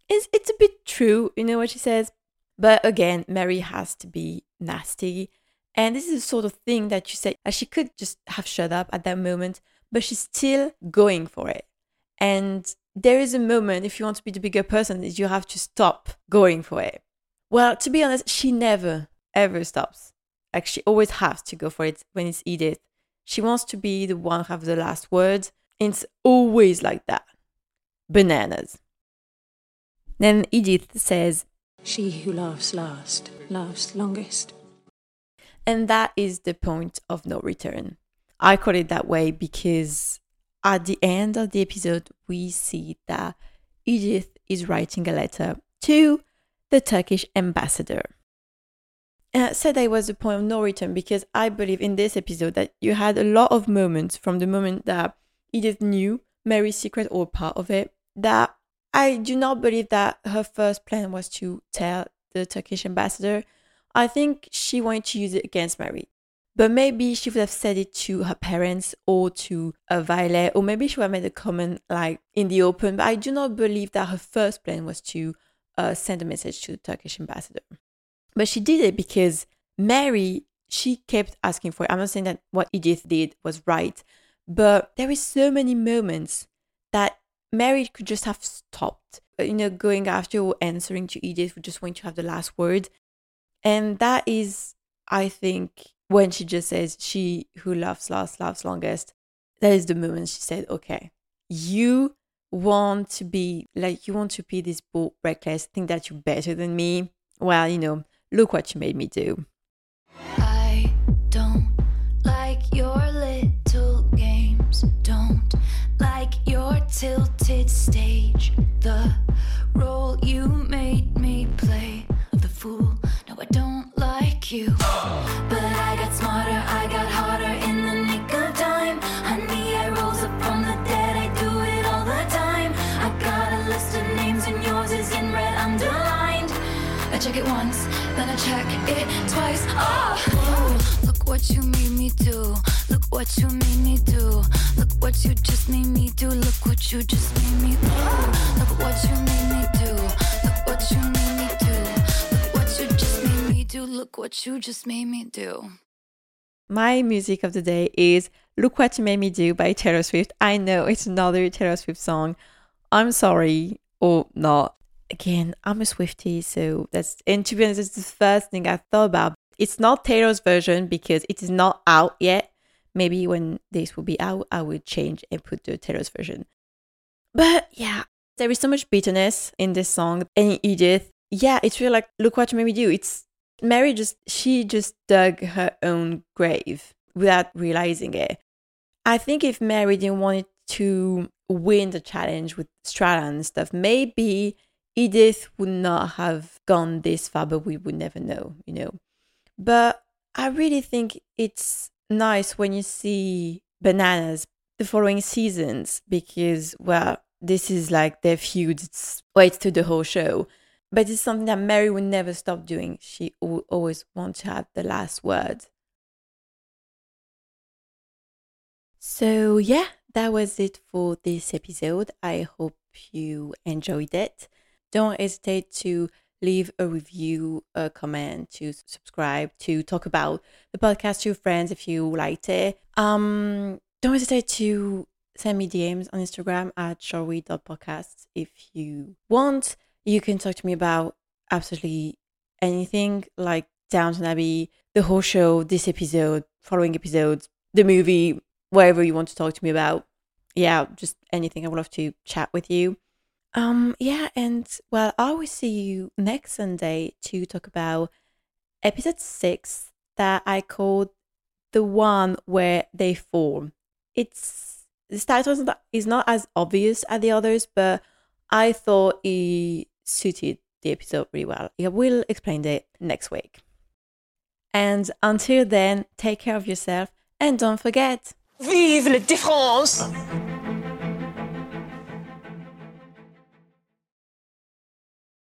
It's it's a bit true, you know what she says. But again, Mary has to be nasty. And this is the sort of thing that you say, she could just have shut up at that moment, but she's still going for it. And there is a moment, if you want to be the bigger person, is you have to stop going for it. Well, to be honest, she never, ever stops. Like she always has to go for it when it's Edith. She wants to be the one who have the last word. It's always like that. Bananas. Then Edith says, She who laughs last, laughs longest. And that is the point of no return. I call it that way because at the end of the episode, we see that Edith is writing a letter to the Turkish ambassador. And I said that was the point of no return because I believe in this episode that you had a lot of moments from the moment that Edith knew Mary's secret or part of it that I do not believe that her first plan was to tell the Turkish ambassador. I think she wanted to use it against Mary. But maybe she would have said it to her parents or to Violet, or maybe she would have made a comment like in the open. But I do not believe that her first plan was to uh, send a message to the Turkish ambassador. But she did it because Mary, she kept asking for it. I'm not saying that what Edith did was right, but there is so many moments that Mary could just have stopped, you know, going after or answering to Edith, who just want to have the last word. And that is, I think, when she just says, she who loves last loves longest, that is the moment she said, okay, you want to be like, you want to be this bold, reckless, think that you're better than me. Well, you know, look what you made me do. I don't like your little games, don't like your tilted stage, the role you made me play the fool. I don't like you. But I got smarter, I got harder in the nick of time. Honey, I rose up from the dead, I do it all the time. I got a list of names, and yours is in red underlined. I check it once, then I check it twice. Oh, look what you made me do. Look what you made me do. Look what you just made me do. Look what you just made me do. Look what you made me do. Look what you do. Look what you just made me do. My music of the day is Look What You Made Me Do by Taylor Swift. I know it's another Taylor Swift song. I'm sorry, or not. Again, I'm a Swiftie, so that's, and to be honest, it's the first thing I thought about. It's not Taylor's version because it is not out yet. Maybe when this will be out, I will change and put the Taylor's version. But yeah, there is so much bitterness in this song. And Edith, yeah, it's really like, look what you made me do. It's Mary just, she just dug her own grave without realizing it. I think if Mary didn't want to win the challenge with Strata and stuff, maybe Edith would not have gone this far, but we would never know, you know. But I really think it's nice when you see bananas the following seasons because, well, this is like their feud. It's well, it's to the whole show, but it's something that Mary would never stop doing. She will always want to have the last word. So yeah, that was it for this episode. I hope you enjoyed it. Don't hesitate to leave a review, a comment, to subscribe, to talk about the podcast to your friends if you liked it. Um, don't hesitate to send me DMs on Instagram at shortway.podcasts if you want. You can talk to me about absolutely anything like Downton Abbey, the whole show, this episode, following episodes, the movie, whatever you want to talk to me about. yeah, just anything. I would love to chat with you. Um, yeah, and well, I will see you next Sunday to talk about episode six that I called the one where they form. It's this title is not, is not as obvious as the others, but I thought it suited the episode really well. I will explain it next week. And until then, take care of yourself and don't forget. Vive la différence